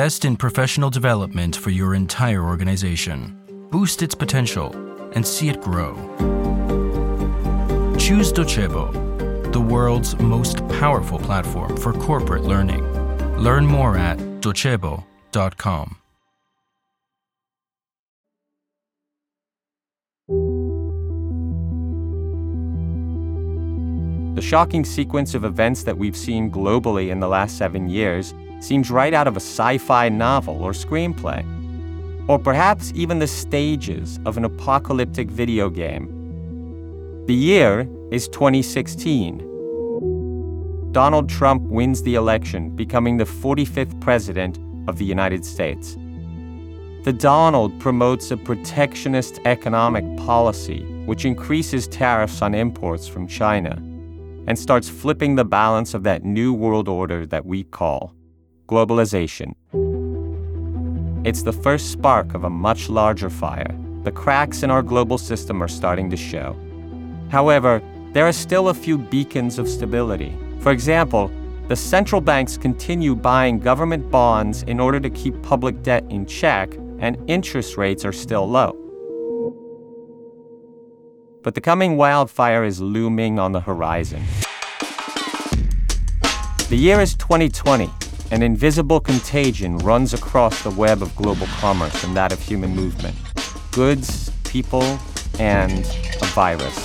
Invest in professional development for your entire organization. Boost its potential and see it grow. Choose Docebo, the world's most powerful platform for corporate learning. Learn more at docebo.com. The shocking sequence of events that we've seen globally in the last seven years seems right out of a sci fi novel or screenplay, or perhaps even the stages of an apocalyptic video game. The year is 2016. Donald Trump wins the election, becoming the 45th President of the United States. The Donald promotes a protectionist economic policy which increases tariffs on imports from China and starts flipping the balance of that new world order that we call globalization. It's the first spark of a much larger fire. The cracks in our global system are starting to show. However, there are still a few beacons of stability. For example, the central banks continue buying government bonds in order to keep public debt in check, and interest rates are still low. But the coming wildfire is looming on the horizon. The year is 2020. An invisible contagion runs across the web of global commerce and that of human movement goods, people, and a virus.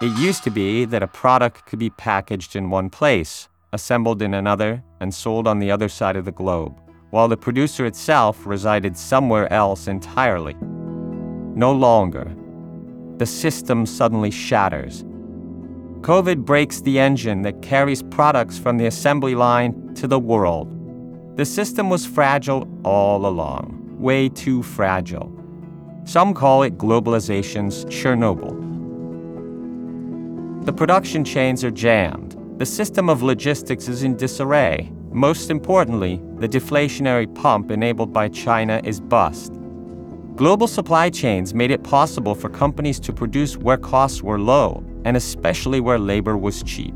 It used to be that a product could be packaged in one place, assembled in another, and sold on the other side of the globe, while the producer itself resided somewhere else entirely. No longer the system suddenly shatters. COVID breaks the engine that carries products from the assembly line to the world. The system was fragile all along, way too fragile. Some call it globalization's Chernobyl. The production chains are jammed. The system of logistics is in disarray. Most importantly, the deflationary pump enabled by China is bust. Global supply chains made it possible for companies to produce where costs were low, and especially where labor was cheap.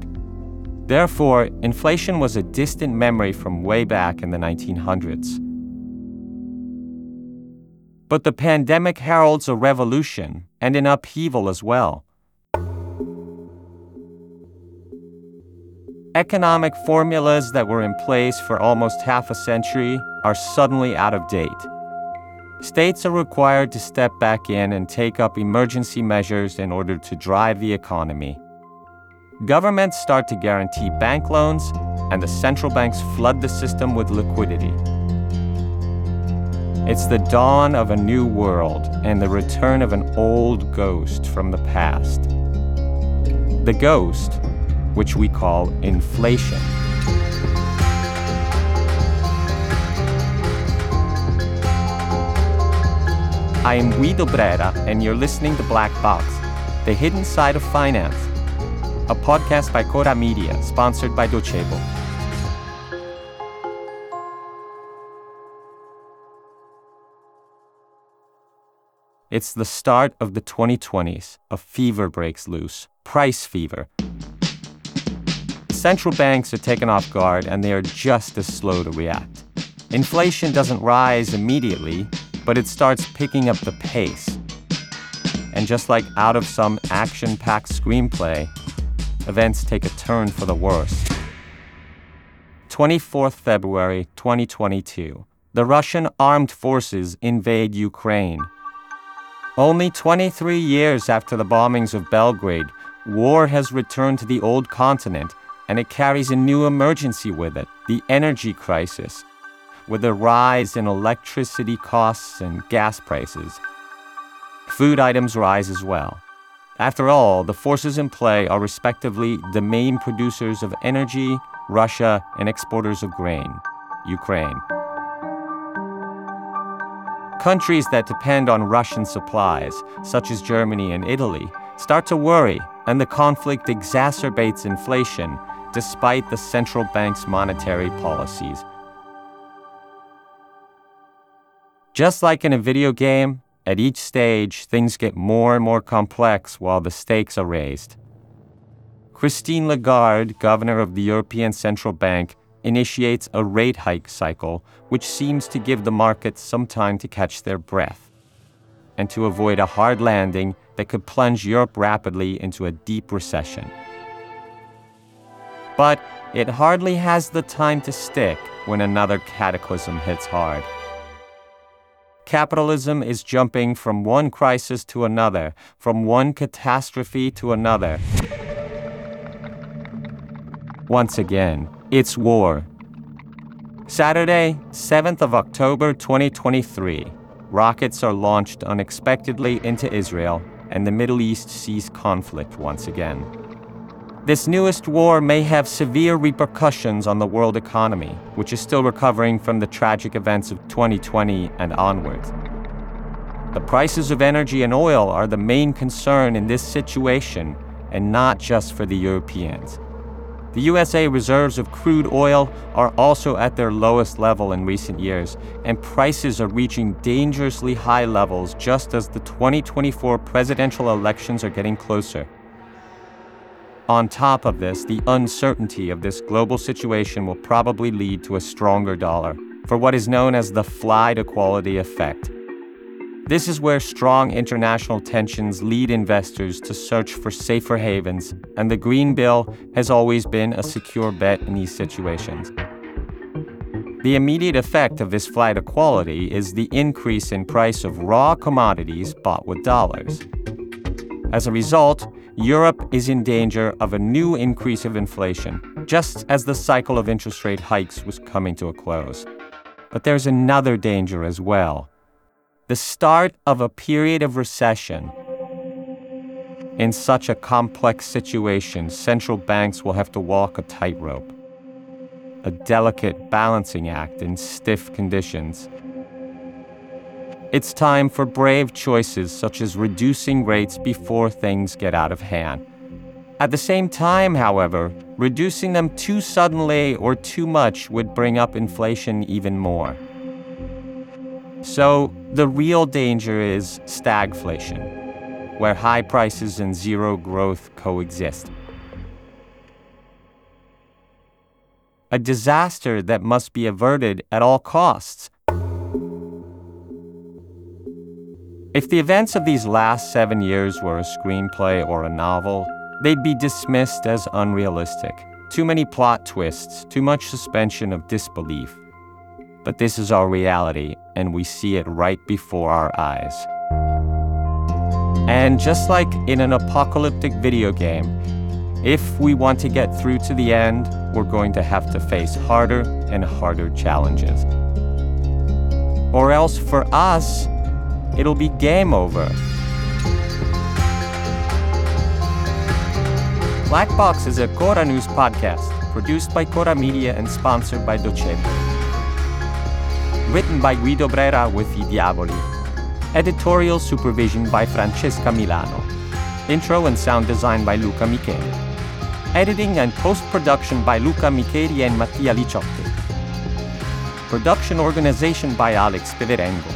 Therefore, inflation was a distant memory from way back in the 1900s. But the pandemic heralds a revolution and an upheaval as well. Economic formulas that were in place for almost half a century are suddenly out of date. States are required to step back in and take up emergency measures in order to drive the economy. Governments start to guarantee bank loans, and the central banks flood the system with liquidity. It's the dawn of a new world and the return of an old ghost from the past. The ghost, which we call inflation. I am Guido Brera, and you're listening to Black Box, The Hidden Side of Finance, a podcast by Chora Media, sponsored by Docebo. It's the start of the 2020s. A fever breaks loose price fever. Central banks are taken off guard and they are just as slow to react. Inflation doesn't rise immediately, but it starts picking up the pace. And just like out of some action packed screenplay, events take a turn for the worse. 24th February 2022. The Russian armed forces invade Ukraine. Only 23 years after the bombings of Belgrade, war has returned to the old continent and it carries a new emergency with it the energy crisis with the rise in electricity costs and gas prices. Food items rise as well. After all, the forces in play are respectively the main producers of energy, Russia, and exporters of grain, Ukraine. Countries that depend on Russian supplies, such as Germany and Italy, start to worry, and the conflict exacerbates inflation despite the central bank's monetary policies. Just like in a video game, at each stage, things get more and more complex while the stakes are raised. Christine Lagarde, governor of the European Central Bank, initiates a rate hike cycle, which seems to give the markets some time to catch their breath and to avoid a hard landing that could plunge Europe rapidly into a deep recession. But it hardly has the time to stick when another cataclysm hits hard. Capitalism is jumping from one crisis to another, from one catastrophe to another. Once again, it's war. Saturday, 7th of October 2023, rockets are launched unexpectedly into Israel, and the Middle East sees conflict once again. This newest war may have severe repercussions on the world economy, which is still recovering from the tragic events of 2020 and onwards. The prices of energy and oil are the main concern in this situation, and not just for the Europeans. The USA reserves of crude oil are also at their lowest level in recent years, and prices are reaching dangerously high levels just as the 2024 presidential elections are getting closer. On top of this, the uncertainty of this global situation will probably lead to a stronger dollar for what is known as the flight to quality effect. This is where strong international tensions lead investors to search for safer havens, and the Green Bill has always been a secure bet in these situations. The immediate effect of this flight to quality is the increase in price of raw commodities bought with dollars. As a result, Europe is in danger of a new increase of inflation, just as the cycle of interest rate hikes was coming to a close. But there's another danger as well the start of a period of recession. In such a complex situation, central banks will have to walk a tightrope, a delicate balancing act in stiff conditions. It's time for brave choices such as reducing rates before things get out of hand. At the same time, however, reducing them too suddenly or too much would bring up inflation even more. So, the real danger is stagflation, where high prices and zero growth coexist. A disaster that must be averted at all costs. If the events of these last seven years were a screenplay or a novel, they'd be dismissed as unrealistic. Too many plot twists, too much suspension of disbelief. But this is our reality, and we see it right before our eyes. And just like in an apocalyptic video game, if we want to get through to the end, we're going to have to face harder and harder challenges. Or else for us, it'll be game over. Black Box is a Chora News podcast produced by Chora Media and sponsored by Docebo. Written by Guido Brera with I Diavoli. Editorial supervision by Francesca Milano. Intro and sound design by Luca Micheli. Editing and post production by Luca Micheli and Mattia Liciotti. Production organization by Alex Piverengo.